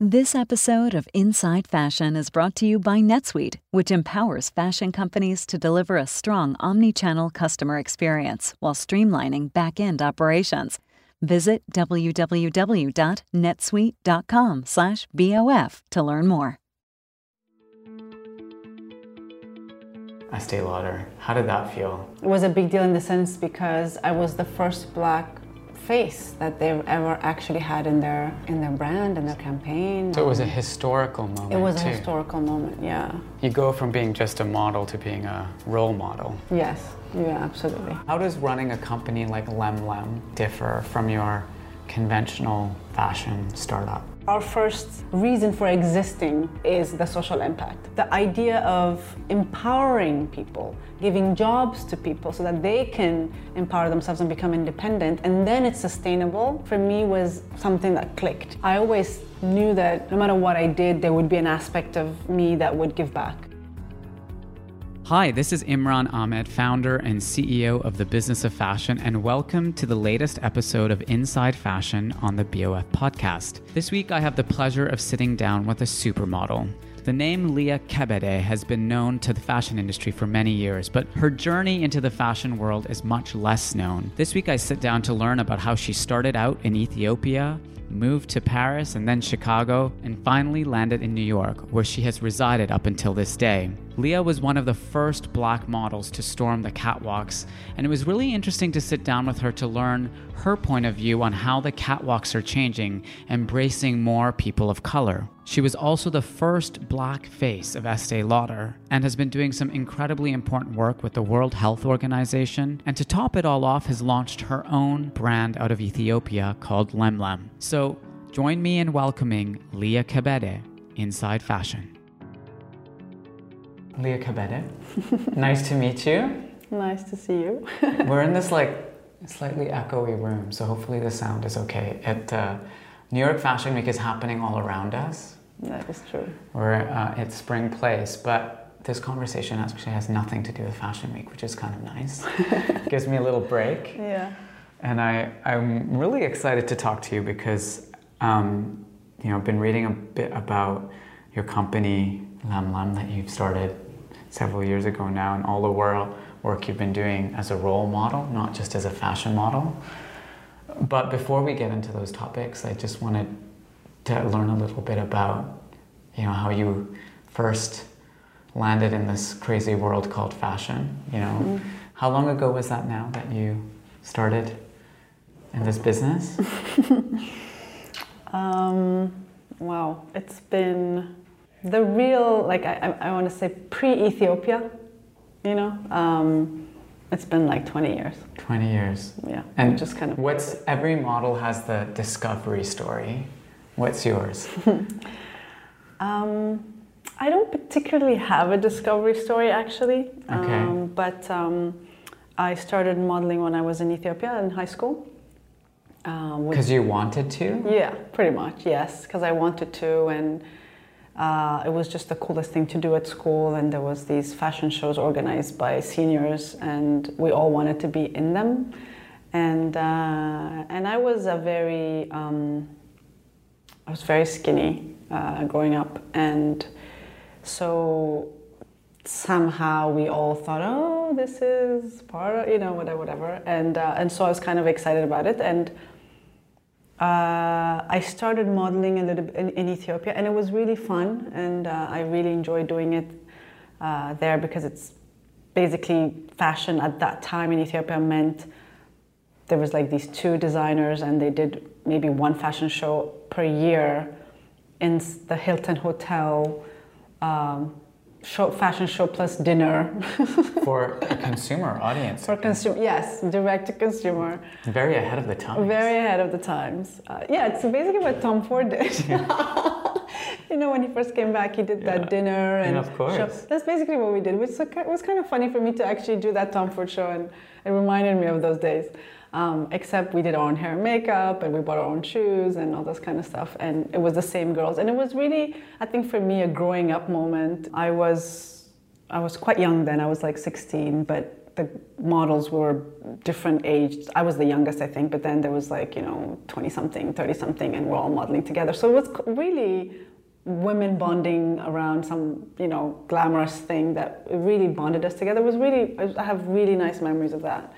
This episode of Inside Fashion is brought to you by NetSuite, which empowers fashion companies to deliver a strong omni-channel customer experience while streamlining back-end operations. Visit www.netsuite.com/bof to learn more. Estee Lauder, how did that feel? It was a big deal in the sense because I was the first black face that they've ever actually had in their in their brand and their campaign. So it was a historical moment. It was a too. historical moment, yeah. You go from being just a model to being a role model. Yes, yeah, absolutely. How does running a company like Lemlem differ from your conventional fashion startup? Our first reason for existing is the social impact. The idea of empowering people, giving jobs to people so that they can empower themselves and become independent, and then it's sustainable, for me was something that clicked. I always knew that no matter what I did, there would be an aspect of me that would give back. Hi, this is Imran Ahmed, founder and CEO of the Business of Fashion, and welcome to the latest episode of Inside Fashion on the BOF podcast. This week, I have the pleasure of sitting down with a supermodel. The name Liya Kebede has been known to the fashion industry for many years, but her journey into the fashion world is much less known. This week, I sit down to learn about how she started out in Ethiopia, moved to Paris and then Chicago, and finally landed in New York, where she has resided up until this day. Liya was one of the first black models to storm the catwalks, and it was really interesting to sit down with her to learn her point of view on how the catwalks are changing, embracing more people of color. She was also the first black face of Estee Lauder and has been doing some incredibly important work with the World Health Organization. And to top it all off, has launched her own brand out of Ethiopia called Lemlem. So join me in welcoming Liya Kebede inside fashion. Liya Kebede, nice to meet you. Nice to see you. We're in this like slightly echoey room, so hopefully the sound is okay. At uh, New York Fashion Week is happening all around us. that is true. We're uh, at Spring Place, but this conversation actually has nothing to do with Fashion Week, which is kind of nice. Gives me a little break. Yeah. And I, I'm really excited to talk to you because, um, you know, I've been reading a bit about your company, Lemlem, that you've started several years ago now, and all the world work you've been doing as a role model, not just as a fashion model. But before we get into those topics, I just wanted to learn a little bit about, you know, how you first landed in this crazy world called fashion. You know, mm. how long ago was that now that you started in this business? um, wow, it's been the real like I, I want to say pre-Ethiopia. You know, um, it's been like 20 years. 20 years. Yeah. And just kind of. What's every model has the discovery story. What's yours? um, I don't particularly have a discovery story actually. Okay. Um, but um, I started modeling when I was in Ethiopia in high school. Because um, you wanted to? Yeah, pretty much, yes. Because I wanted to, and uh, it was just the coolest thing to do at school. And there was these fashion shows organized by seniors, and we all wanted to be in them. And uh, and I was a very um, I was very skinny uh, growing up, and so somehow we all thought, oh, this is part of, you know, whatever, whatever. And, uh, and so I was kind of excited about it. And uh, I started modeling a little in, in, Ethiopia, and it was really fun. And uh, I really enjoyed doing it uh, there because it's basically fashion at that time in Ethiopia meant there was like these two designers, and they did maybe one fashion show per year in the Hilton Hotel um, show, fashion show plus dinner. for a consumer audience. For consumer, yes, direct to consumer. Very ahead of the times. Very ahead of the times. Uh, yeah, it's basically what Tom Ford did. you know, when he first came back, he did that dinner and, and of course. Show. That's basically what we did. Which was kind of funny for me to actually do that Tom Ford show, and it reminded me of those days. Um, except we did our own hair and makeup and we bought our own shoes and all this kind of stuff. And it was the same girls. And it was really i think for me a growing up moment. I was i was quite young then. I was like 16 but the models were different ages i was the youngest i think but then there was like you know 20 something 30 something and we're all modeling together. So it was really women bonding around some you know glamorous thing that really bonded us together. It was really i have really nice memories of that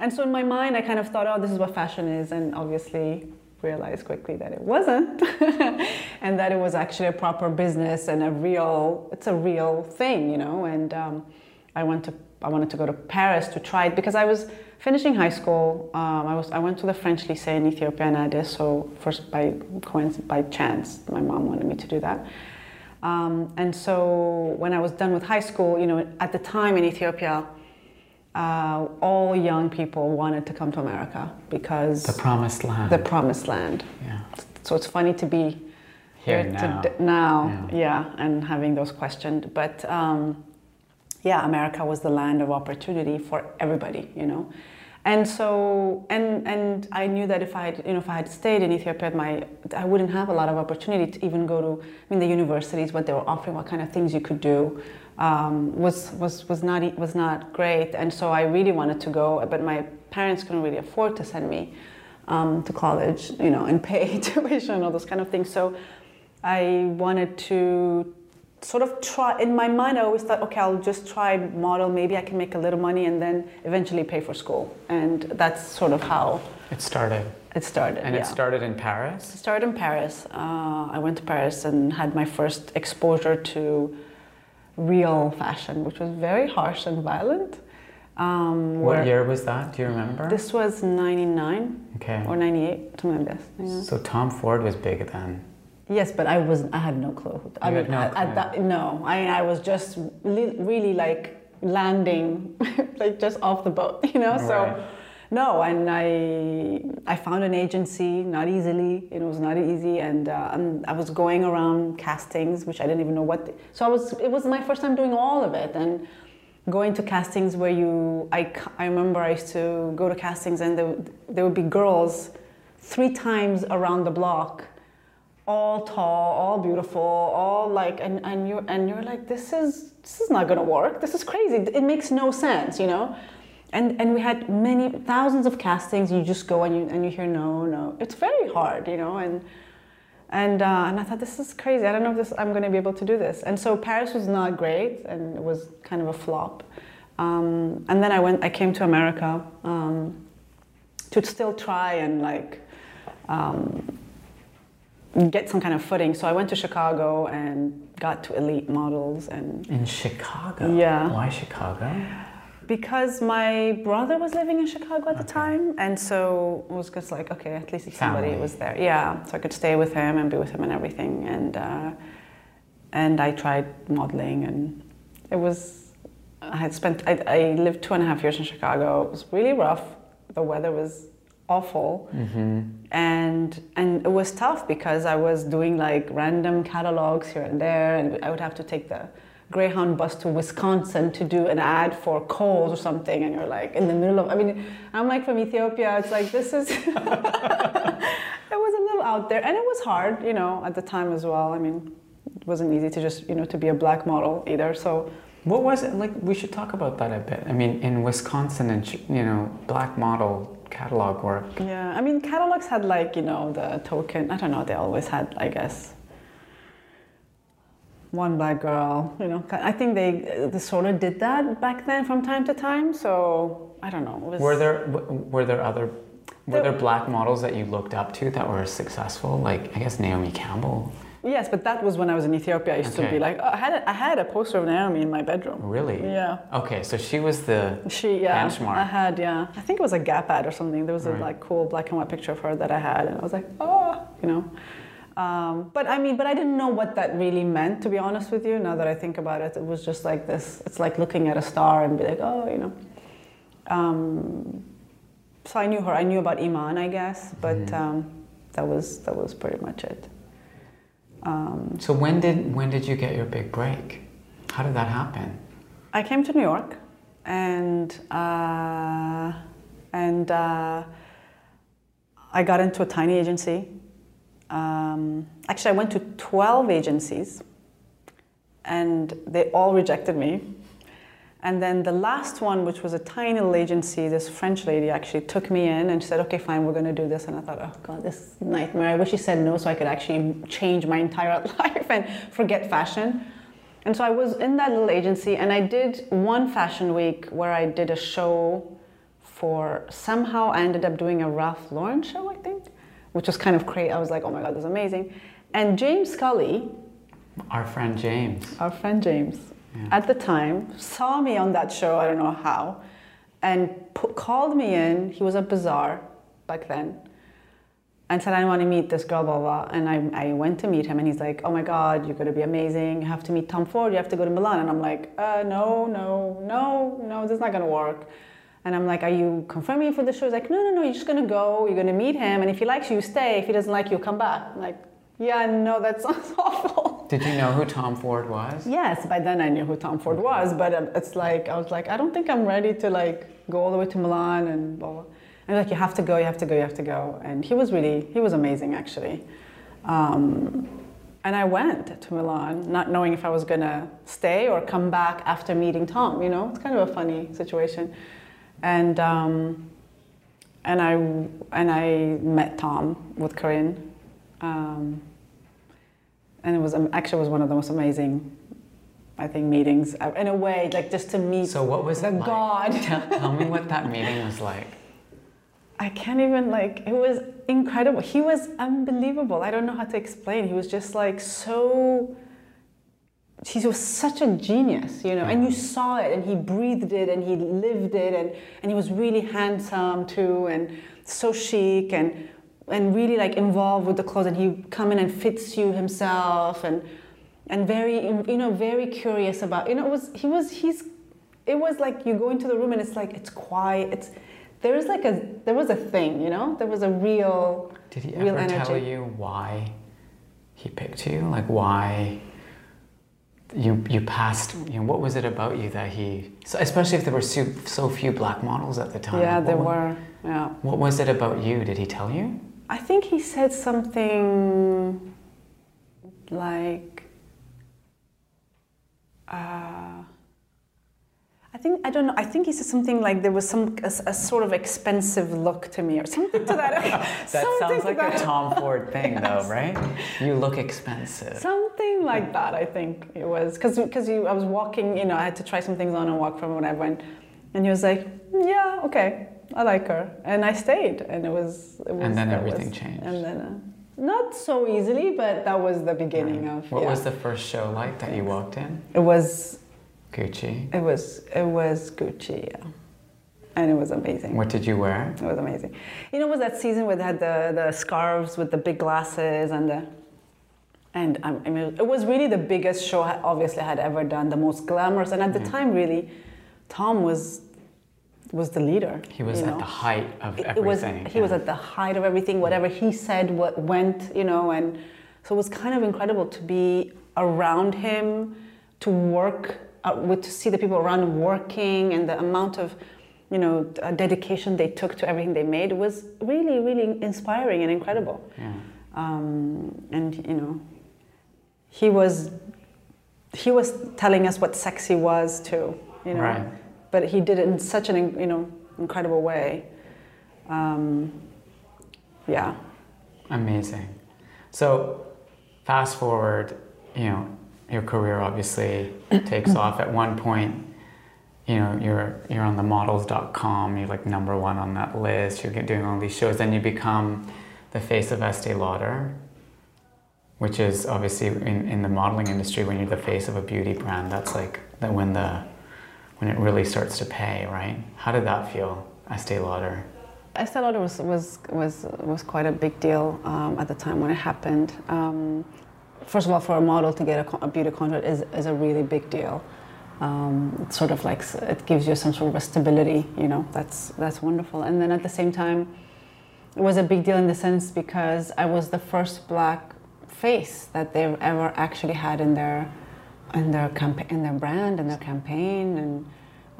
and so in my mind, I kind of thought, oh, this is what fashion is, and obviously realized quickly that it wasn't, and that it was actually a proper business and a real, it's a real thing, you know. And um, I went to, I wanted to go to Paris to try it because I was finishing high school. Um, I was, I went to the French Lycée in Ethiopia and Addis. So first by coincidence, by chance, my mom wanted me to do that. Um, and so when I was done with high school, you know, at the time in Ethiopia uh, all young people wanted to come to America because the promised land. The promised land. Yeah. So it's funny to be here, here now. Now, yeah. yeah. and having those questioned. But um, yeah, America was the land of opportunity for everybody, you know. And so, and and I knew that if I had, you know, if I had stayed in Ethiopia, my I wouldn't have a lot of opportunity to even go to, I mean, the universities, what they were offering, what kind of things you could do um, was, was, was, not, was not great. And so I really wanted to go, but my parents couldn't really afford to send me um, to college, you know, and pay tuition, all those kind of things. So I wanted to sort of try, in my mind, I always thought, okay, I'll just try model, maybe I can make a little money and then eventually pay for school. And that's sort of how it started. It started. And yeah. it started in Paris? It started in Paris. Uh, I went to Paris and had my first exposure to real fashion, which was very harsh and violent. Um, what year was that? Do you remember? This was 99 okay. or 98, something like this. So Tom Ford was big then? Yes, but I was I had no clue. You I mean, no, I, that, no, I, I was just really like landing, like just off the boat, you know. Right. So no, and I I found an agency not easily. It was not easy, and uh, I was going around castings, which I didn't even know what. The, so I was. It was my first time doing all of it, and going to castings where you. I I remember I used to go to castings, and there, there would be girls three times around the block all tall, all beautiful, all like, and, and you're and you're like, this is this is not gonna work. This is crazy. It makes no sense, you know and and we had many thousands of castings you just go and you and you hear no no it's very hard you know and And, uh, and I thought, this is crazy. I don't know if this, I'm going to be able to do this. And so Paris was not great and it was kind of a flop. Um, and then I went, I came to America um, to still try and like um, get some kind of footing. So I went to Chicago and got to elite models and In Chicago? Yeah. Why Chicago? Because my brother was living in Chicago at the time, and so it was just like, okay, at least somebody Family. was there. Yeah, so I could stay with him and be with him and everything. And uh, and I tried modeling, and it was. I had spent. I, I lived two and a half years in Chicago. It was really rough. The weather was awful, and and it was tough because I was doing like random catalogs here and there, and I would have to take the Greyhound bus to Wisconsin to do an ad for Kohl's or something, and you're like in the middle of. I mean, I'm like from Ethiopia. It's like this is. it was a little out there, and it was hard, you know, at the time as well. I mean, it wasn't easy to just you know to be a black model either. So What was it like? We should talk about that a bit. I mean, in Wisconsin and you know, black model catalog work. yeah, I mean, catalogs had like you know the token. I don't know. They always had, I guess. One black girl, you know. I think they, uh, they sort of did that back then from time to time. So I don't know. Was, Were there were there other were There- black models that you looked up to that were successful? Like I guess Naomi Campbell. Yes, but that was when I was in Ethiopia. I used to be like, oh, I had a, I had a poster of Naomi in my bedroom. Really? Yeah. Okay, so she was the She yeah. benchmark. I had yeah. I think it was a Gap ad or something. There was a like cool black and white picture of her that I had, and I was like, oh, you know. Um, but I mean, but I didn't know what that really meant. To be honest with you, now that I think about it, it was just like this. It's like looking at a star and be like, oh, you know. Um, so I knew her. I knew about Iman, I guess, but Mm-hmm. um, that was that was pretty much it. Um, So when did when did you get your big break? How did that happen? I came to New York, and uh, and uh, I got into a tiny agency. Um, actually, I went to twelve agencies, and they all rejected me. And then the last one, which was a tiny little agency, this French lady actually took me in and she said, "Okay, fine, we're going to do this." And I thought, "Oh God, this nightmare! I wish she said no, so I could actually change my entire life and forget fashion." And so I was in that little agency, and I did one fashion week where I did a show for. Somehow, I ended up doing a Ralph Lauren show, I think, which was kind of crazy. I was like, "Oh my God, this is amazing!" And James Scully, Our friend James. our friend James, at the time, saw me on that show, I don't know how, and pu- called me in. He was at Bazaar back then, and said, I want to meet this girl, blah, blah. And I, I went to meet him, and he's like, Oh my God, you're going to be amazing. You have to meet Tom Ford. You have to go to Milan. And I'm like, uh, No, no, no, no, this is not going to work. And I'm like, Are you confirming for the show? He's like, No, no, no, you're just going to go. You're going to meet him. And if he likes you, you stay. If he doesn't like you, come back. I'm like, Yeah, no, that sounds awful. Did you know who Tom Ford was? Yes, by then I knew who Tom Ford was, but um, it's like I was like, I don't think I'm ready to like go all the way to Milan and blah blah. And like, you have to go, you have to go, you have to go. And he was really, he was amazing actually. Um, and I went to Milan, not knowing if I was gonna stay or come back after meeting Tom. You know, it's kind of a funny situation. And um, and I and I met Tom with Carine. Um, and it was um, actually it was one of the most amazing I think meetings uh, in a way like just to meet So what was the it like? god tell me what that meeting was like. I can't even like it was incredible he was unbelievable I don't know how to explain he was just like so he was such a genius you know and you saw it and he breathed it and he lived it and and he was really handsome too and so chic and and really like involved with the clothes and he come in and fits you himself and and very you know very curious about you know it was he was he's it was like you go into the room and it's like it's quiet it's there is like a there was a thing you know? There was a real Did he ever energy. tell you why he picked you? Like why you you passed? You know, what was it about you that he? So especially if there were so, so few black models at the time. yeah there were yeah What was it about you? Did he tell you? I think he said something like, uh, think I don't know. I think he said something like there was some a, a sort of expensive look to me or something to that. that something sounds like that. a Tom Ford thing, though, right? You look expensive. Something like that. I think it was because because I was walking. You know, I had to try some things on and walk from when I went, and he was like, "Yeah, okay, I like her," and I stayed, and it was. It was And then everything was- changed. And then. Uh, not so easily, but that was the beginning of. What yeah. was the first show like that you walked in? It was Gucci. it was it was Gucci, yeah, and it was amazing. What did you wear? It was amazing. You know, it was that season where they had the, the scarves with the big glasses and the. And um, I mean, it was really the biggest show I obviously I had ever done, the most glamorous. And at the time, really, Tom was was the leader. He was at know. the height of It- it was, everything. he was at the height of everything. Whatever he said, what went, you know, and so it was kind of incredible to be around him, to work uh, with, to see the people around working, and the amount of, you know, uh, dedication they took to everything they made was really, really inspiring and incredible. Yeah. Um, and you know, he was, he was telling us what sexy was too. You know, Right. but he did it in such an you know incredible way. Um, yeah. Amazing. So, fast forward, you know, your career obviously takes off. At one point, you know, you're you're on the models.com, you're like number one on that list, you're doing all these shows, then you become the face of Estee Lauder, which is obviously in, in the modeling industry, when you're the face of a beauty brand, that's like the, when the when it really starts to pay, right? How did that feel, Estee Lauder? Estee Lauder was, was, was, was quite a big deal um, at the time when it happened. Um, first of all, for a model to get a, a beauty contract is, is a really big deal. Um, it's sort of like it gives you some sort of a stability, you know, that's, that's wonderful. And then at the same time, it was a big deal in the sense because I was the first black face that they've ever actually had in their, in their, campa- in their brand, in their campaign. And,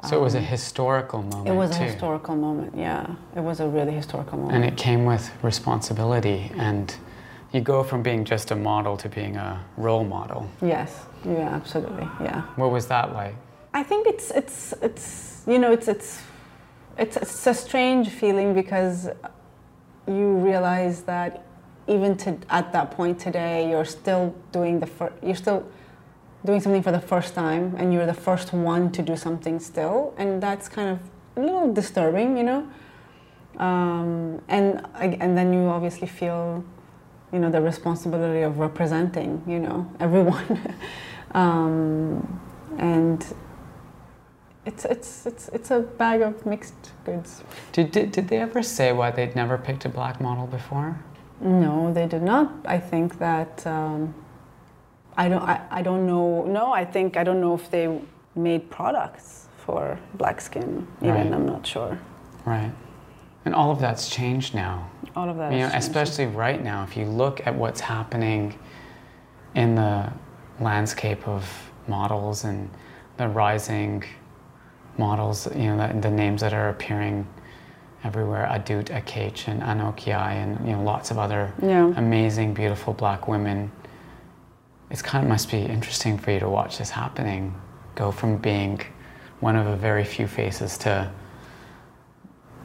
So it was a historical moment. Um, it was a too. historical moment, yeah. It was a really historical moment. And it came with responsibility, and you go from being just a model to being a role model. Yes, yeah, absolutely, yeah. What was that like? I think it's it's it's you know it's it's it's it's a strange feeling because you realize that even to at that point today you're still doing the fir- you're still doing something for the first time and you're the first one to do something still and that's kind of a little disturbing you know um, and and then you obviously feel you know the responsibility of representing you know everyone um, and it's it's it's it's a bag of mixed goods Did, did, did they ever say why they'd never picked a black model before? no they did not i think that um, i don't I, I don't know no i think i don't know if they made products for black skin even Right. i'm not sure Right. And all of that's changed now. all of that You know, changed. especially right now, if you look at what's happening in the landscape of models and the rising models, you know, the, the names that are appearing everywhere, Adut Akech and Anok Yai and, you know, lots of other Yeah. amazing, beautiful black women. It's kind of must be interesting for you to watch this happening, go from being one of a very few faces to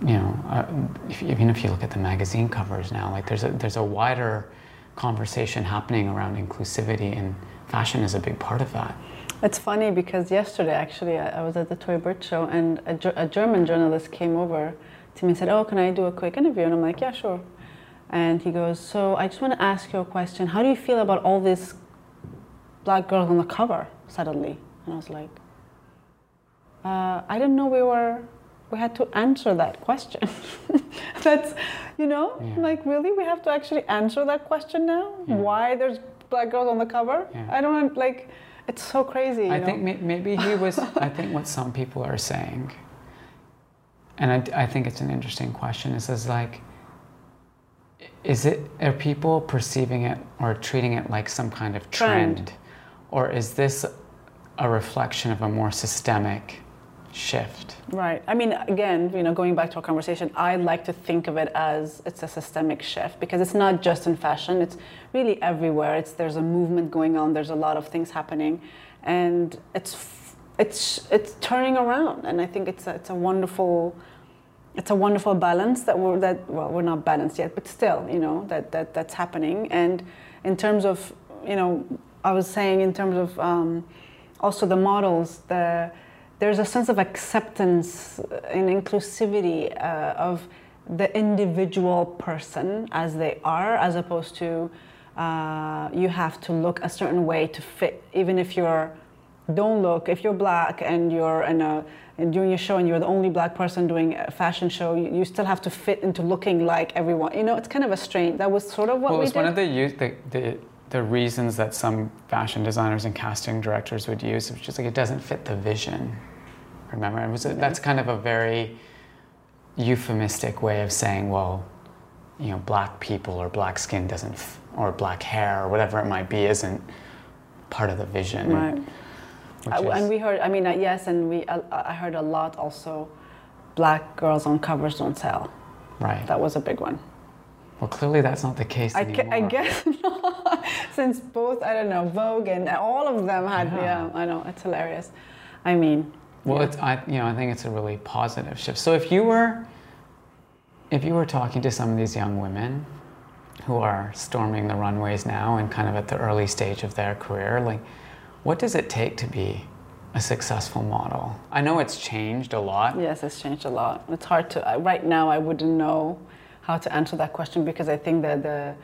you know, uh, if, even if you look at the magazine covers now, like there's a there's a wider conversation happening around inclusivity, and fashion is a big part of that. It's funny because yesterday, actually, I, I was at the Tory Burch show and a, a German journalist came over to me and said, Oh, can I do a quick interview? And I'm like, Yeah, sure. And he goes, So I just want to ask you a question. How do you feel about all these black girls on the cover suddenly? And I was like, uh, I didn't know we were, we had to answer that question. That's, you know, Yeah. like, really? We have to actually answer that question now? Why there's black girls on the cover? Yeah. I don't, like, it's so crazy. You I know? think may, maybe he was. I think what some people are saying, and I, I think it's an interesting question. Is is like, is it are people perceiving it or treating it like some kind of trend, Trend. or is this a reflection of a more systemic shift? Right. I mean, again, you know, going back to our conversation, I like to think of it as it's a systemic shift because it's not just in fashion; it's really everywhere. It's there's a movement going on. There's a lot of things happening, and it's it's it's turning around, and I think it's a, it's a wonderful it's a wonderful balance that we're that well we're not balanced yet, but still you know that that that's happening. And in terms of you know, I was saying in terms of um, also the models, the there's a sense of acceptance and inclusivity uh, of the individual person as they are, as opposed to uh, you have to look a certain way to fit, even if you're don't look if you're black and you're in a and doing a show and you're the only black person doing a fashion show you, you, still have to fit into looking like everyone you know it's kind of a strain that was sort of what well, we was did. one of the, the, the the reasons that some fashion designers and casting directors would use it's just like it doesn't fit the vision remember it was a, that's kind of a very euphemistic way of saying well you know black people or black skin doesn't f- or black hair or whatever it might be isn't part of the vision right uh, and we heard, I mean, uh, yes, and we, uh, I heard a lot also black girls on covers don't sell. Right. That was a big one. Well, clearly that's not the case I, anymore. I guess not. Since both, I don't know, Vogue and all of them had, yeah, yeah I know, it's hilarious. I mean. Well, yeah. it's, I, you know, I think it's a really positive shift. So if you were, if you were talking to some of these young women who are storming the runways now and kind of at the early stage of their career, like, what does it take to be a successful model? I know it's changed a lot. Yes, it's changed a lot. It's hard to, right now, I wouldn't know how to answer that question because I think that the,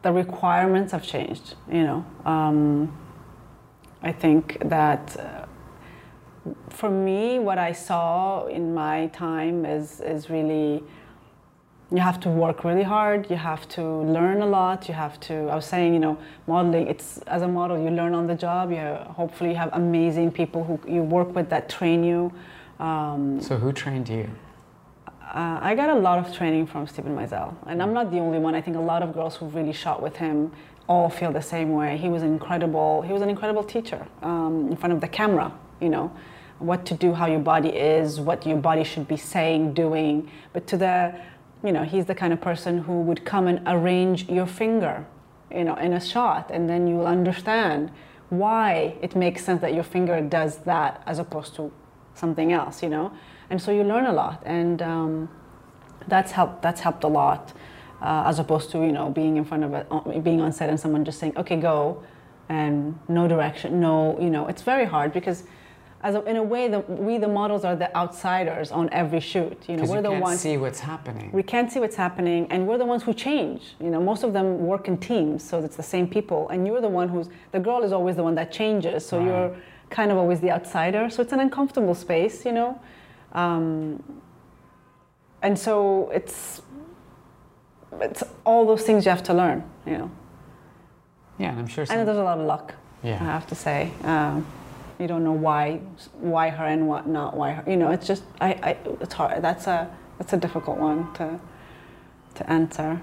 the requirements have changed, you know. Um, I think that uh, for me, what I saw in my time is, is really you have to work really hard you have to learn a lot you have to i was saying you know modeling it's as a model you learn on the job you hopefully you have amazing people who you work with that train you um, so who trained you uh, i got a lot of training from Steven Meisel and i'm not the only one. I think a lot of girls who really shot with him all feel the same way. He was incredible. He was an incredible teacher um, in front of the camera you know what to do how your body is what your body should be saying doing. But to the you know, he's the kind of person who would come and arrange your finger, you know, in a shot, and then you will understand why it makes sense that your finger does that as opposed to something else, you know. And so you learn a lot, and um, that's helped. That's helped a lot, uh, as opposed to you know being in front of a, being on set and someone just saying, "Okay, go," and no direction, no, you know. It's very hard because as a, in a way, the, we the models are the outsiders on every shoot. You know, we're you the can't ones see what's happening. We can't see what's happening, and we're the ones who change. You know, most of them work in teams, so it's the same people, and you're the one who's the girl is always the one that changes. So right. you're kind of always the outsider. So it's an uncomfortable space, you know, um, and so it's it's all those things you have to learn. You know. Yeah, and I'm sure. Some... And there's a lot of luck. Yeah. I have to say. Um, you don't know why why her and what not why her you know it's just I, I it's hard that's a that's a difficult one to to answer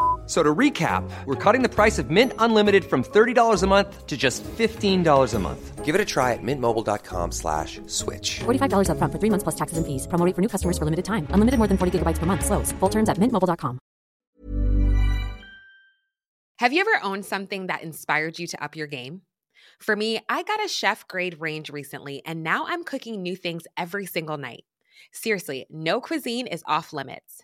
So to recap, we're cutting the price of Mint Unlimited from $30 a month to just $15 a month. Give it a try at mintmobile.com slash switch. $45 up front for three months plus taxes and fees. Promo for new customers for limited time. Unlimited more than 40 gigabytes per month. Slows. Full terms at mintmobile.com. Have you ever owned something that inspired you to up your game? For me, I got a chef grade range recently, and now I'm cooking new things every single night. Seriously, no cuisine is off limits.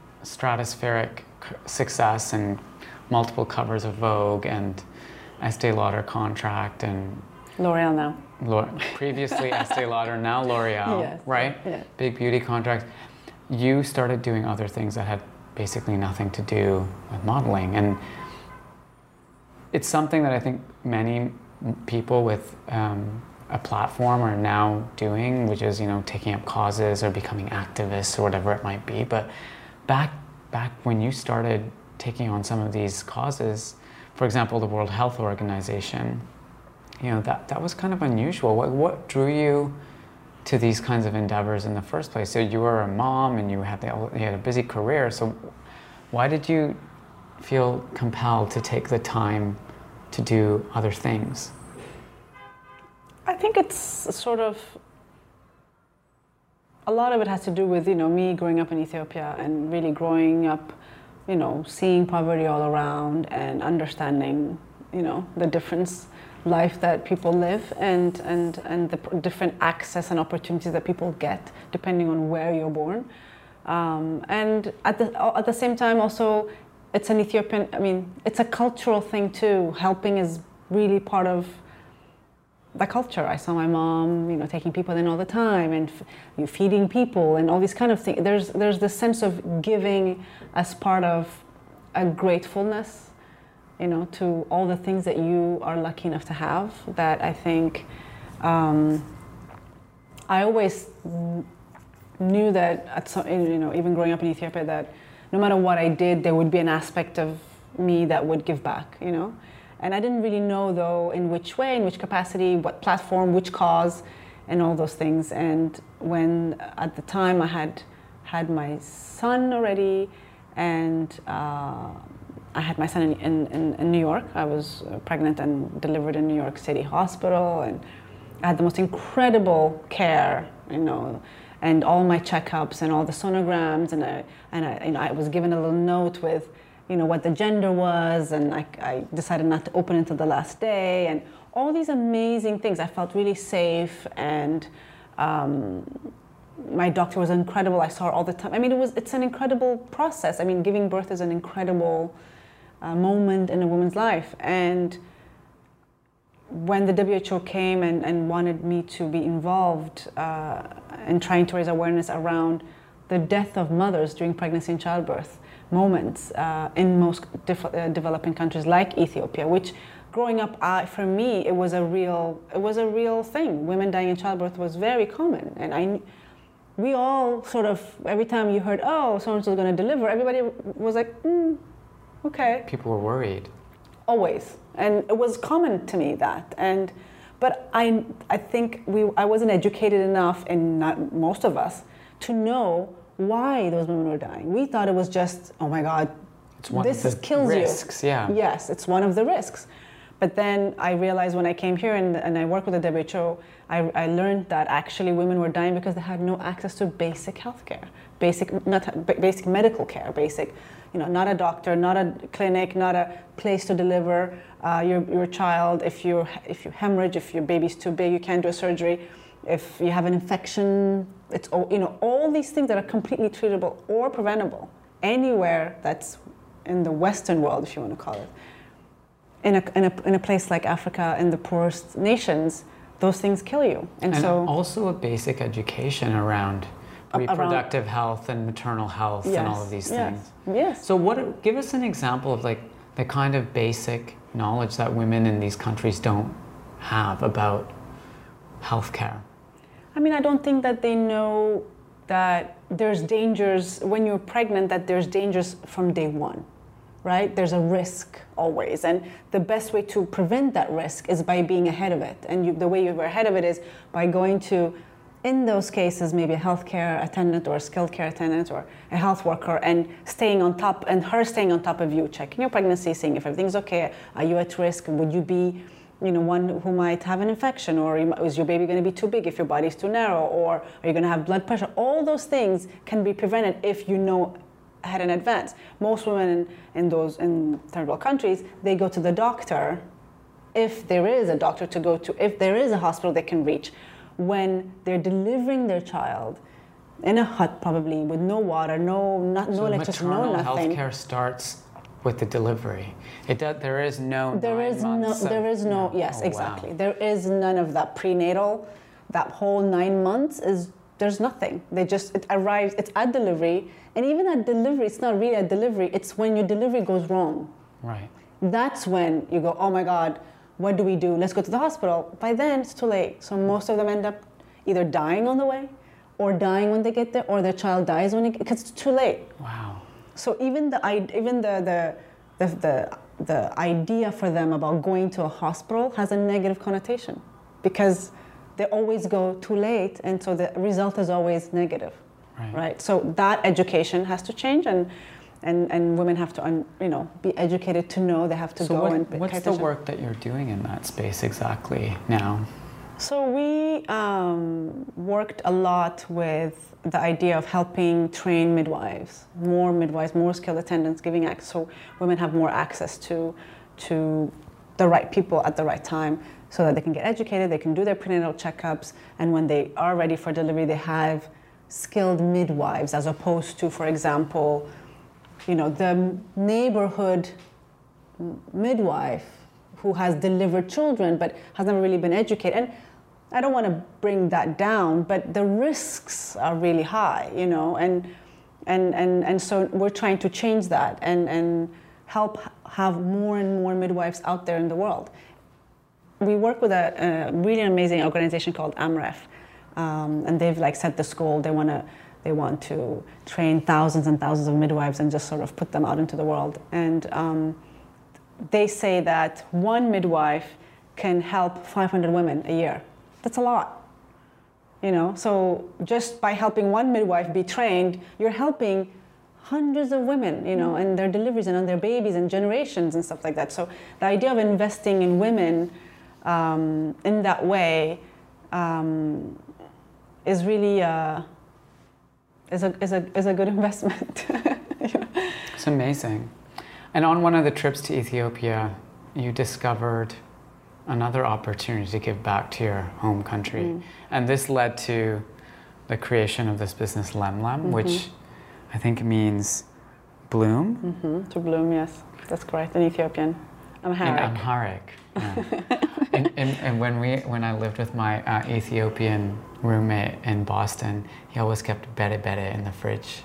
stratospheric success and multiple covers of Vogue and Estee Lauder contract and L'Oreal now. previously Estee Lauder, now L'Oreal, Yes, right? yeah. Big beauty contract. You started doing other things that had basically nothing to do with modeling, and it's something that I think many people with um, a platform are now doing, which is you know taking up causes or becoming activists or whatever it might be. But back back when you started taking on some of these causes, for example, the World Health Organization, you know that that was kind of unusual. What what drew you to these kinds of endeavors in the first place? So you were a mom and you had the, you had a busy career. So why did you feel compelled to take the time to do other things? I think it's sort of a lot of it has to do with you know me growing up in Ethiopia and really growing up, you know, seeing poverty all around and understanding, you know, the difference life that people live and and and the different access and opportunities that people get depending on where you're born. Um, and at the at the same time also it's an Ethiopian I mean it's a cultural thing too. Helping is really part of the culture. I saw my mom, you know, taking people in all the time and f- feeding people and all these kind of things. There's there's this sense of giving as part of a gratefulness, you know, to all the things that you are lucky enough to have. That I think um, I always kn- knew that at some, you know, even growing up in Ethiopia, that no matter what I did, there would be an aspect of me that would give back, you know. And I didn't really know though in which way, in which capacity, what platform, which cause, and all those things. And when at the time I had had my son already, and uh, I had my son in, in, in, New York. I was uh, pregnant and delivered in New York City Hospital, and I had the most incredible care, you know, and all my checkups and all the sonograms, and I, and I, you know, I was given a little note with, you know, what the gender was, and I, I decided not to open until the last day, and all these amazing things. I felt really safe, and um, my doctor was incredible. I saw her all the time. I mean, it was it's an incredible process. I mean, giving birth is an incredible uh, moment in a woman's life, and when the WHO came and, and wanted me to be involved uh, in trying to raise awareness around the death of mothers during pregnancy and childbirth moments uh, in most uh, developing countries like Ethiopia, which growing up I, for me it was a real it was a real thing. Women dying in childbirth was very common, and I we all sort of every time you heard oh so and so's going to deliver, everybody was like mm, okay People were worried. always and it was common to me that and but i i think we i wasn't educated enough and not most of us to know why those women were dying we thought it was just oh my god It's one this of the kills risks, you. yeah. Yes, it's one of the risks. But then I realized when I came here and, and I worked with the WHO, I, I learned that actually women were dying because they had no access to basic health care, basic, not basic medical care, basic, you know, not a doctor, not a clinic, not a place to deliver uh, your, your child. If you if you hemorrhage, if your baby's too big, you can't do a surgery. If you have an infection, it's all, you know all these things that are completely treatable or preventable anywhere that's in the Western world, if you want to call it in a, in a, in a place like Africa, in the poorest nations, those things kill you. And, And, so, also a basic education around around- reproductive health and maternal health and all of these yes, things. yes. So what give us an example of like the kind of basic knowledge that women in these countries don't have about healthcare. I mean, I don't think that they know that there's dangers when you're pregnant, that there's dangers from day one, right? There's a risk always. And the best way to prevent that risk is by being ahead of it. And you, the way you're ahead of it is by going to, in those cases, maybe a healthcare attendant or a skilled care attendant or a health worker and staying on top, and her staying on top of you, checking your pregnancy, seeing if everything's okay. Are you at risk? Would you be you know, one who might have an infection, or is your baby going to be too big if your body's too narrow, or are you going to have blood pressure? All those things can be prevented if you know ahead in advance. Most women in, in those in third world countries, they go to the doctor if there is a doctor to go to, if there is a hospital they can reach, when they're delivering their child in a hut probably with no water, no not, no electricity, no nothing. Maternal healthcare starts with the delivery. It does, there is no There is no, of- there is no, no. yes, Oh, wow. exactly. There is none of that prenatal, that whole nine months is, there's nothing. They just, it arrives, it's at delivery, and even at delivery, it's not really at delivery, it's when your delivery goes wrong. Right. That's when you go, oh my God, what do we do? Let's go to the hospital. By then, it's too late. So most of them end up either dying on the way, or dying when they get there, or their child dies when it, because it's too late. Wow. So even the even the the, the the the idea for them about going to a hospital has a negative connotation because they always go too late, and so the result is always negative, Right. So that education has to change, and and, and women have to un, you know be educated to know they have to So go what, and what's the work that you're doing in that space exactly now? So we um, worked a lot with the idea of helping train midwives, more midwives, more skilled attendants, giving access so women have more access to to the right people at the right time, so that they can get educated, they can do their prenatal checkups, and when they are ready for delivery, they have skilled midwives, as opposed to, for example, you know, the neighborhood midwife who has delivered children but has never really been educated. And I don't want to bring that down, but the risks are really high, you know, and and and, and so we're trying to change that and, and help have more and more midwives out there in the world. We work with a, a really amazing organization called AMREF, um, and they've like set this goal. They want to they want to train thousands and thousands of midwives and just sort of put them out into the world. And um, they say that one midwife can help 500 women a year. That's a lot. You know, so just by helping one midwife be trained, you're helping hundreds of women, you know, and their deliveries and on their babies and generations and stuff like that. So the idea of investing in women um, in that way um, is really uh, is a, is a, is a good investment. you know? It's amazing. And on one of the trips to Ethiopia, you discovered another opportunity to give back to your home country. Mm. And this led to the creation of this business, Lemlem, Mm-hmm. which I think means bloom Mhm, To bloom, yes, that's correct. In Ethiopian, in Amharic. Amharic. Yeah. and, and, and when, we, when I lived with my uh, Ethiopian roommate in Boston, he always kept bere bere in the fridge.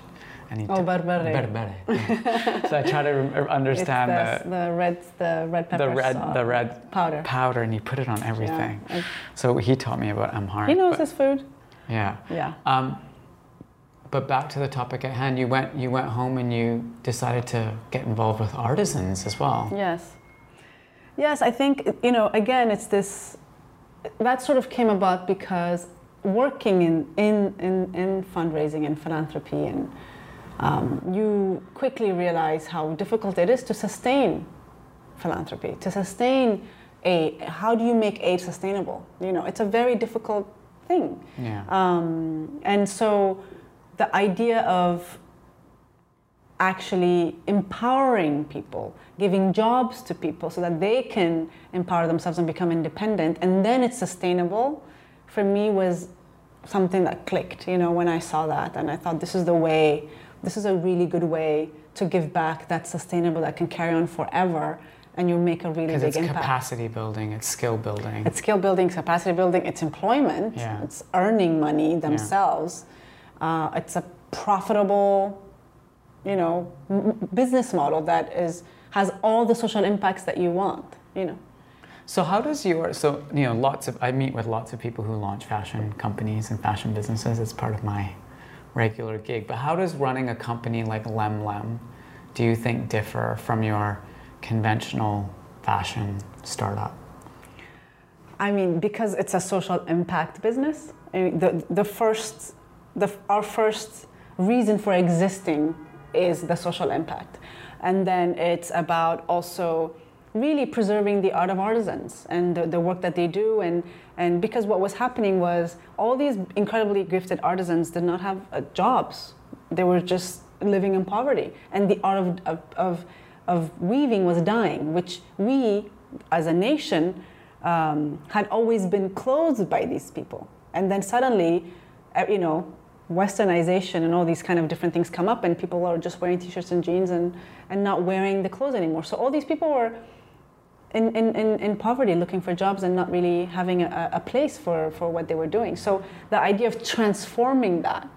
And he Oh, berbere. berbere, yeah. so I try to understand it's the, the, red, the red pepper the red sauce. the red powder. powder and he put it on everything. I- so he taught me about Amharic. He knows but- his food. Yeah. Yeah. Um, but back to the topic at hand, you went you went home and you decided to get involved with artisans as well. Yes. Yes, I think, you know, again, it's this, that sort of came about because working in, in, in, in fundraising and philanthropy and um, you quickly realize how difficult it is to sustain philanthropy, to sustain aid. How do you make aid sustainable? You know, it's a very difficult thing. Yeah. Um, and so the idea of actually empowering people, giving jobs to people so that they can empower themselves and become independent, and then it's sustainable, for me was something that clicked, you know, when I saw that. And I thought, this is the way, this is a really good way to give back that's sustainable, that can carry on forever, and you make a really big Because it's impact. capacity building, it's skill building. It's skill building, capacity building, it's employment, Yeah. it's earning money themselves. Uh, it's a profitable, you know, m- business model that is has all the social impacts that you want. You know, So how does your so you know lots of I meet with lots of people who launch fashion companies and fashion businesses. It's part of my regular gig. But how does running a company like Lemlem, do you think differ from your conventional fashion startup? I mean, because it's a social impact business. I mean, the the first, the our first reason for existing is the social impact, and then it's about also really preserving the art of artisans and the, the work that they do. And and because what was happening was all these incredibly gifted artisans did not have uh, jobs. They were just living in poverty. And the art of, of, of, of weaving was dying which we as a nation um, had always been clothed by these people. And then suddenly uh, you know westernization and all these kind of different things come up and people are just wearing t-shirts and jeans and, and not wearing the clothes anymore. So all these people were in, in, in, in poverty looking for jobs and not really having a, a place for, for what they were doing so the idea of transforming that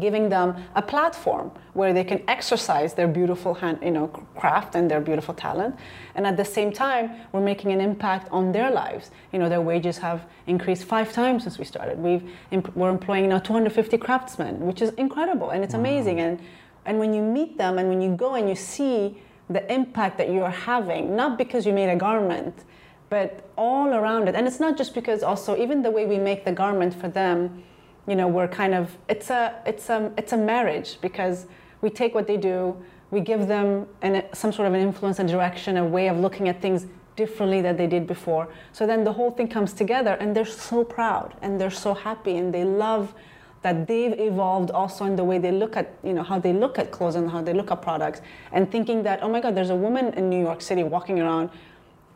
giving them a platform where they can exercise their beautiful hand, you know, craft and their beautiful talent, and at the same time, we're making an impact on their lives. You know, their wages have increased five times since we started. We've we're employing now 250 craftsmen, which is incredible and it's amazing. And and when you meet them and when you go and you see the impact that you are having, not because you made a garment, but all around it. And it's not just because also even the way we make the garment for them you know we're kind of it's a it's a it's a marriage because we take what they do we give them an, some sort of an influence and direction a way of looking at things differently than they did before so then the whole thing comes together and they're so proud and they're so happy and they love that they've evolved also in the way they look at you know how they look at clothes and how they look at products and thinking that oh my god there's a woman in new york city walking around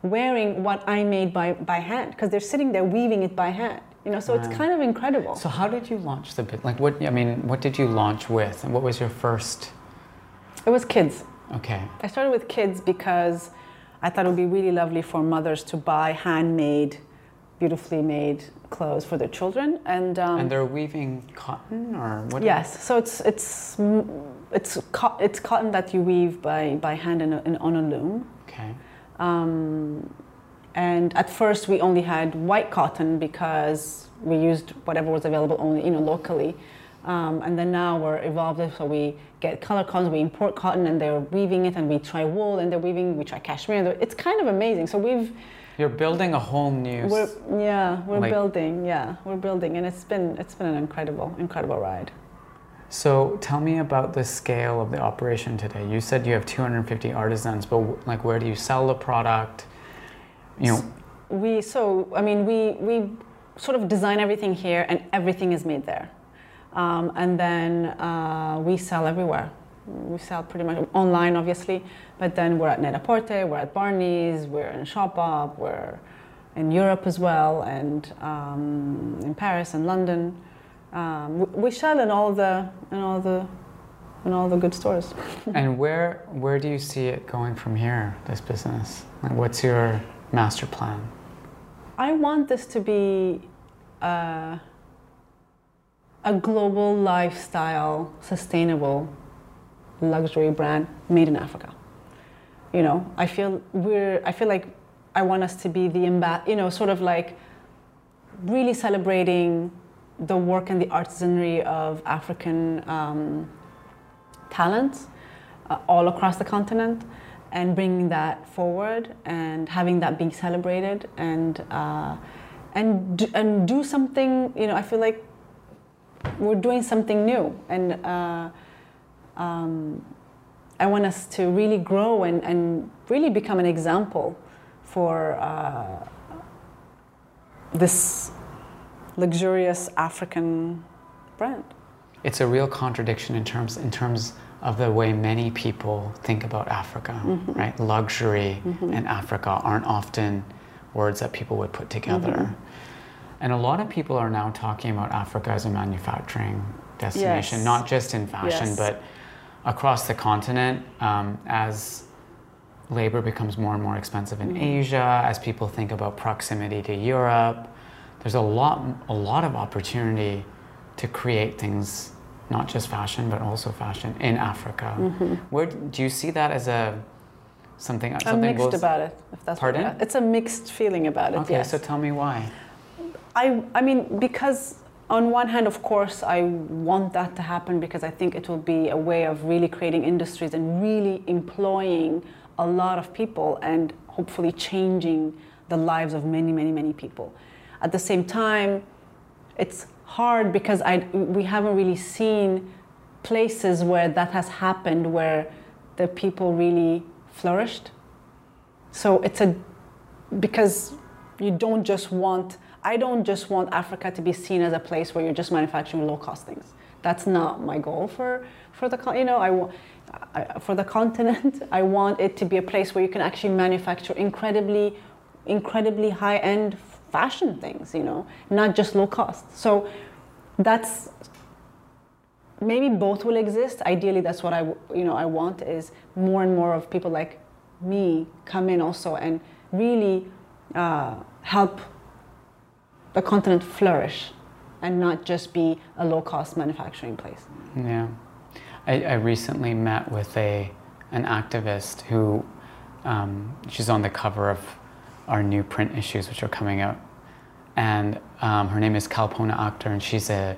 wearing what i made by, by hand because they're sitting there weaving it by hand you know so it's kind of incredible So how did you launch the bit? Like what I mean, what did you launch with? And what was your first it was kids Okay. I started with kids because I thought it would be really lovely for mothers to buy handmade, beautifully made clothes for their children. And, um, And they're weaving cotton or what? yes, so it's it's mm, it's co- it's cotton that you weave by by hand in a, in, on a loom. Okay. Um, and at first we only had white cotton because we used whatever was available only you know locally. Um, and then now we're evolved so we get color cottons, we import cotton and they're weaving it, and we try wool and they're weaving, we try cashmere. and It's kind of amazing. So we've, You're building a whole new. we're, yeah, we're Like- building, yeah, we're building, and it's been, it's been an incredible, incredible ride. So tell me about the scale of the operation today. You said you have 250 artisans, but like where do you sell the product? You know, We so I mean we we sort of design everything here and everything is made there, um, and then uh, we sell everywhere. We sell pretty much online, obviously, but then we're at Net-a-Porter, we're at Barney's, we're in Shopbop, we're in Europe as well, and um, in Paris and London. Um, we, we sell in all the in all the in all the good stores. and where where do you see it going from here? This business. Like, what's your master plan? I want this to be uh, a global lifestyle, sustainable luxury brand made in Africa. You know, I feel we're. I feel like I want us to be the imba- You know, sort of like really celebrating the work and the artisanry of African um, talents uh, all across the continent and bringing that forward and having that being celebrated and uh, and do, and do something you know I feel like we're doing something new and uh, um, I want us to really grow and, and really become an example for uh, this luxurious African brand. It's a real contradiction in terms in terms of the way many people think about Africa, mm-hmm. right? Luxury mm-hmm. and Africa aren't often words that people would put together. Mm-hmm. And a lot of people are now talking about Africa as a manufacturing destination, yes. not just in fashion, yes. but across the continent um, as labor becomes more and more expensive in mm-hmm. Asia, as people think about proximity to Europe. There's a lot, a lot of opportunity to create things, not just fashion, but also fashion in Africa. Mm-hmm. Where do you see that as a something? I'm something mixed about it. If that's pardon? it's a mixed feeling about it. Okay, yes. so tell me why. I, I mean, because on one hand, of course, I want that to happen because I think it will be a way of really creating industries and really employing a lot of people and hopefully changing the lives of many, many, many people. At the same time, it's hard because I, we haven't really seen places where that has happened where the people really flourished. So it's a, because you don't just want I don't just want Africa to be seen as a place where you're just manufacturing low cost things. That's not my goal for, for the, you know, I, I, for the continent. I want it to be a place where you can actually manufacture incredibly, incredibly high end fashion things, you know, not just low cost. So that's, maybe both will exist. Ideally, that's what I, you know, I want is more and more of people like me come in also and really uh, help the continent flourish and not just be a low cost manufacturing place. Yeah. I, I recently met with a, an activist who, um, she's on the cover of our new print issues, which are coming out. And um, her name is Kalpona Akter, and she's a,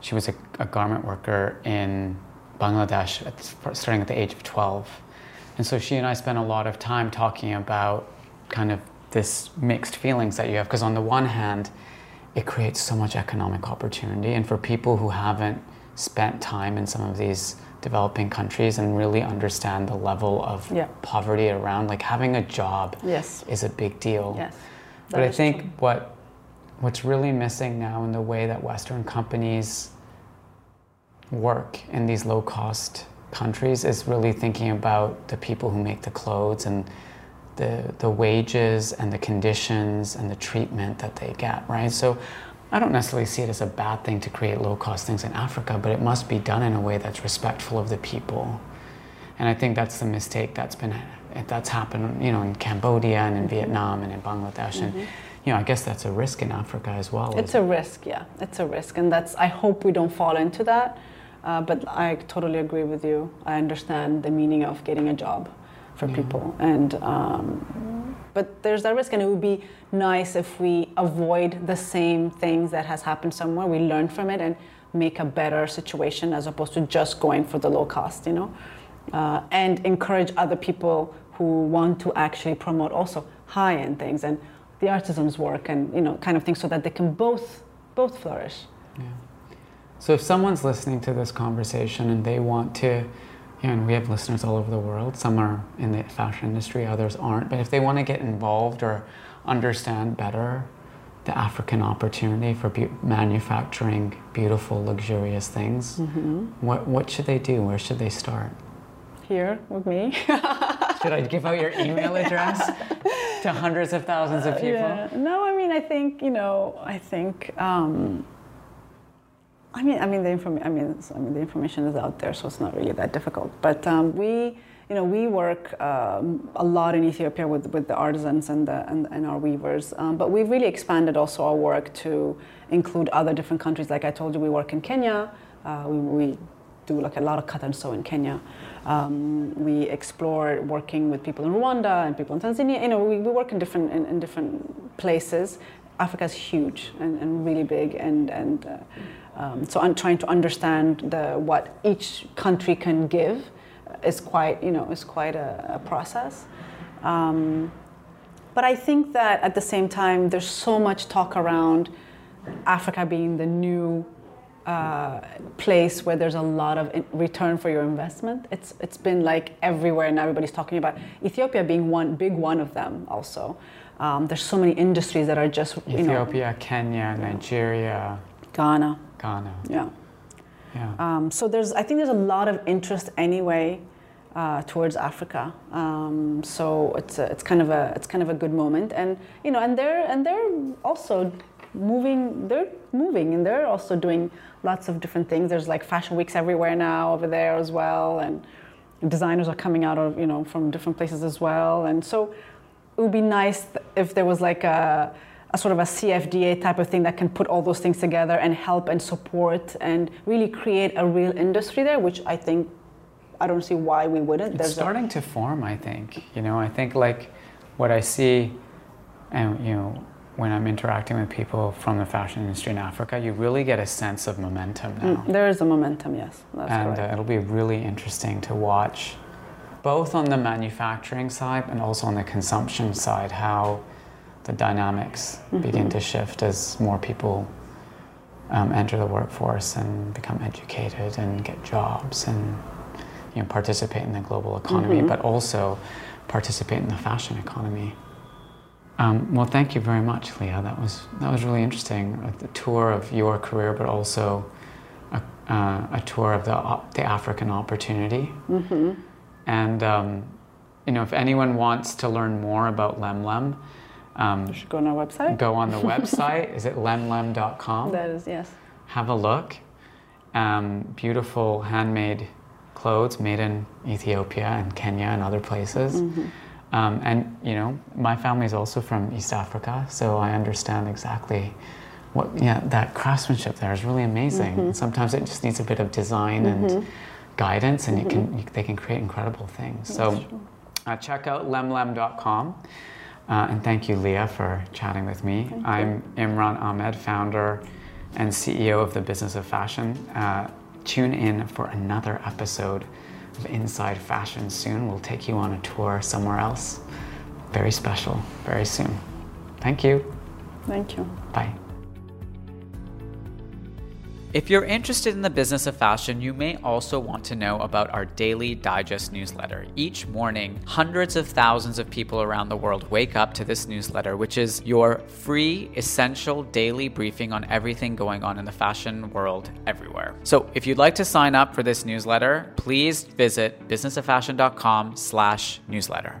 she was a, a garment worker in Bangladesh at, starting at the age of 12. And so she and I spent a lot of time talking about kind of this mixed feelings that you have. Because on the one hand, it creates so much economic opportunity. And for people who haven't spent time in some of these developing countries and really understand the level of yeah. poverty around, like having a job yes. is a big deal. Yes. But I think true. what what's really missing now in the way that Western companies work in these low cost countries is really thinking about the people who make the clothes and the, the wages and the conditions and the treatment that they get, right? So I don't necessarily see it as a bad thing to create low cost things in Africa, but it must be done in a way that's respectful of the people. And I think that's the mistake that's been that's happened, you know, in Cambodia and in mm-hmm. Vietnam and in Bangladesh, mm-hmm. and you know, I guess that's a risk in Africa as well. It's a it? risk, yeah, it's a risk, and that's. I hope we don't fall into that. Uh, but I totally agree with you. I understand the meaning of getting a job for people. And um, but there's that risk, and it would be nice if we avoid the same things that has happened somewhere. We learn from it and make a better situation as opposed to just going for the low cost, you know, uh, and encourage other people who want to actually promote also high end things and the artisans' work and you know kind of things so that they can both both flourish. Yeah. So if someone's listening to this conversation and they want to and we have listeners all over the world. Some are in the fashion industry, others aren't. But if they want to get involved or understand better the African opportunity for be- manufacturing beautiful, luxurious things, mm-hmm. what, what should they do? Where should they start? Here with me. should I give out your email address to hundreds of thousands of people? Uh, yeah. No, I mean, I think, you know, I think. Um, I mean, I mean the information. I mean, I mean the information is out there, so it's not really that difficult. But um, we, you know, we work um, a lot in Ethiopia with, with the artisans and the and, and our weavers. Um, but we've really expanded also our work to include other different countries. Like I told you, we work in Kenya. Uh, we, we do like a lot of cut and sew in Kenya. Um, we explore working with people in Rwanda and people in Tanzania. You know, we, we work in different in, in different places. Africa is huge and, and really big, and and uh, um, so I'm trying to understand the, what each country can give is quite, you know, is quite a, a process. Um, but I think that at the same time, there's so much talk around Africa being the new uh, place where there's a lot of return for your investment. It's it's been like everywhere, and everybody's talking about Ethiopia being one big one of them. Also, um, there's so many industries that are just Ethiopia, know, Kenya, Nigeria, Ghana, Ghana. Yeah, yeah. Um, so there's I think there's a lot of interest anyway. Uh, towards Africa, um, so it's a, it's kind of a it's kind of a good moment, and you know, and they're and they're also moving they're moving and they're also doing lots of different things. There's like fashion weeks everywhere now over there as well. And designers are coming out of you know from different places as well. And so it would be nice if there was like a, a sort of a CFDA type of thing that can put all those things together and help and support and really create a real industry there which I think I don't see why we wouldn't it's There's starting a, to form I think you know I think like what I see and you know when I'm interacting with people from the fashion industry in Africa, you really get a sense of momentum now. Mm, there is a momentum, yes. and uh, it'll be really interesting to watch, both on the manufacturing side and also on the consumption side, how the dynamics mm-hmm. begin to shift as more people um, enter the workforce and become educated and get jobs and you know participate in the global economy, mm-hmm. but also participate in the fashion economy. Um, well, thank you very much, Liya. That was that was really interesting. A, tour of your career, but also a, uh, a tour of the the African opportunity. Mm-hmm. And um, you know, if anyone wants to learn more about Lemlem, um, you should go on our website. Go on the website. is it lemlem.com? That is yes. Have a look. Um, beautiful handmade clothes made in Ethiopia and Kenya and other places. Mm-hmm. Um, and you know, my family is also from East Africa, so I understand exactly what yeah that craftsmanship there is really amazing. Mm-hmm. Sometimes it just needs a bit of design mm-hmm. and guidance, and mm-hmm. you can you, they can create incredible things. That's so uh, check out lemlem.com. Uh, and thank you, Liya, for chatting with me. Thank I'm you. Imran Ahmed, founder and CEO of the Business of Fashion. Uh, tune in for another episode of Inside Fashion soon. We'll take you on a tour somewhere else. Very special, very soon. Thank you. Thank you. Bye. If you're interested in the business of fashion, you may also want to know about our daily digest newsletter. Each morning, hundreds of thousands of people around the world wake up to this newsletter, which is your free, essential daily briefing on everything going on in the fashion world everywhere. So if you'd like to sign up for this newsletter, please visit businessoffashion.com slash newsletter.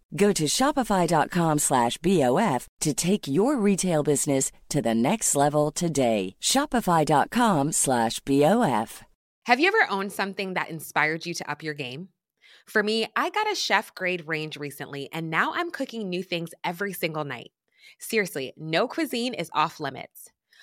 Go to shopify.com slash BOF to take your retail business to the next level today. Shopify.com slash BOF. Have you ever owned something that inspired you to up your game? For me, I got a chef grade range recently, and now I'm cooking new things every single night. Seriously, no cuisine is off limits.